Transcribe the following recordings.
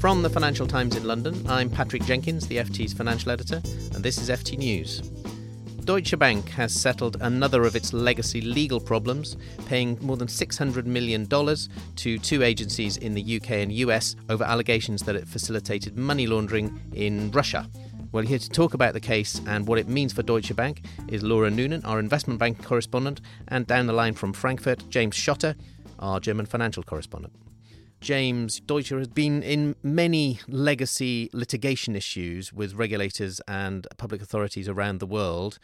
From the Financial Times in London, I'm Patrick Jenkins, the FT's financial editor, and this is FT News. Deutsche Bank has settled another of its legacy legal problems, paying more than $600 million to two agencies in the UK and US over allegations that it facilitated money laundering in Russia. Well, here to talk about the case and what it means for Deutsche Bank is Laura Noonan, our investment bank correspondent, and down the line from Frankfurt, James Shotter, our German financial correspondent. James Deutsche has been in many legacy litigation issues with regulators and public authorities around the world.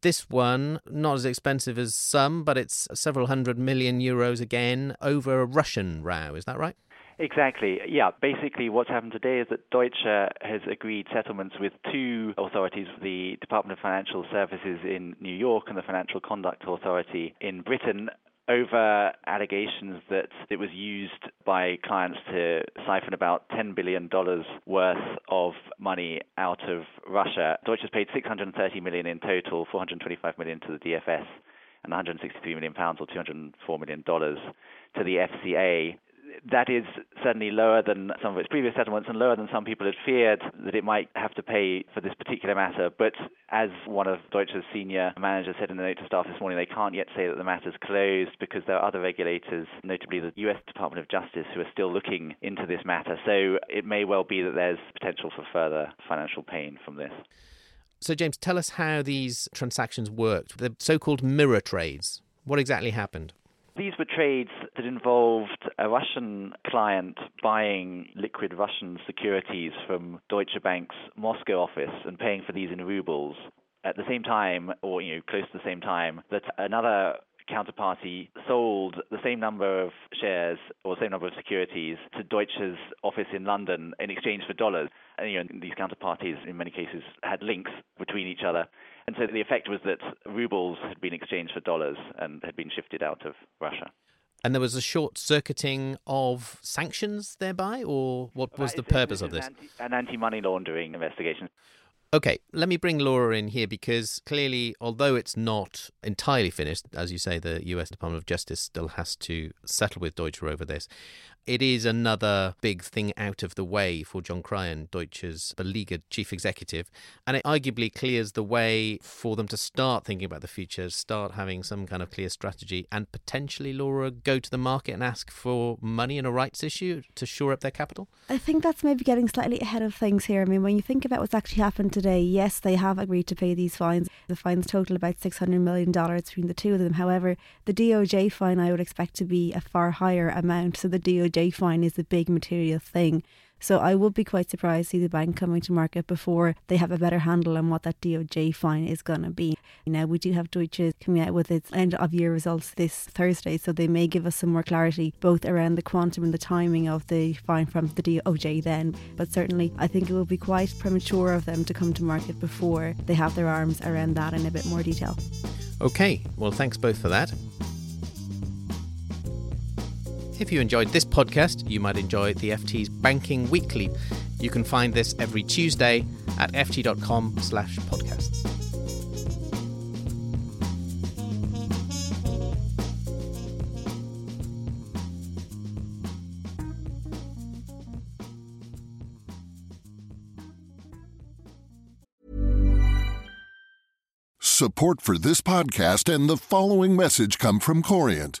This one, not as expensive as some, but it's several hundred million euros again over a Russian row. Is that right? Exactly. Yeah. Basically, what's happened today is that Deutsche has agreed settlements with two authorities, the Department of Financial Services in New York and the Financial Conduct Authority in Britain, over allegations that it was used by clients to siphon about $10 billion worth of money out of Russia. Deutsche has paid 630 million in total, 425 million to the DFS and 163 million pounds or 204 million dollars to the FCA that is certainly lower than some of its previous settlements and lower than some people had feared that it might have to pay for this particular matter. But as one of Deutsche's senior managers said in the note to staff this morning, they can't yet say that the matter's closed because there are other regulators, notably the US Department of Justice, who are still looking into this matter. So it may well be that there's potential for further financial pain from this. So, James, tell us how these transactions worked. The so called mirror trades. What exactly happened? These were trades that involved a Russian client buying liquid Russian securities from Deutsche Bank's Moscow office and paying for these in rubles at the same time, or you know, close to the same time, that another counterparty sold the same number of shares or same number of securities to Deutsche's office in London in exchange for dollars. And you know, these counterparties, in many cases, had links between each other. And so the effect was that rubles had been exchanged for dollars and had been shifted out of Russia. And there was a short circuiting of sanctions thereby, or what was uh, the purpose of this? An anti money laundering investigation. Okay, let me bring Laura in here because clearly, although it's not entirely finished, as you say, the US Department of Justice still has to settle with Deutsche over this. It is another big thing out of the way for John Cryan, Deutsche's beleaguered chief executive, and it arguably clears the way for them to start thinking about the future, start having some kind of clear strategy, and potentially, Laura, go to the market and ask for money in a rights issue to shore up their capital? I think that's maybe getting slightly ahead of things here. I mean, when you think about what's actually happened today, yes, they have agreed to pay these fines. The fines total about $600 million between the two of them. However, the DOJ fine I would expect to be a far higher amount. So the DOJ DOJ fine is a big material thing. So I would be quite surprised to see the bank coming to market before they have a better handle on what that DOJ fine is going to be. Now, we do have Deutsche coming out with its end of year results this Thursday, so they may give us some more clarity both around the quantum and the timing of the fine from the DOJ then. But certainly, I think it will be quite premature of them to come to market before they have their arms around that in a bit more detail. Okay, well, thanks both for that. If you enjoyed this podcast, you might enjoy the FT's Banking Weekly. You can find this every Tuesday at ft.com slash podcasts. Support for this podcast and the following message come from Corient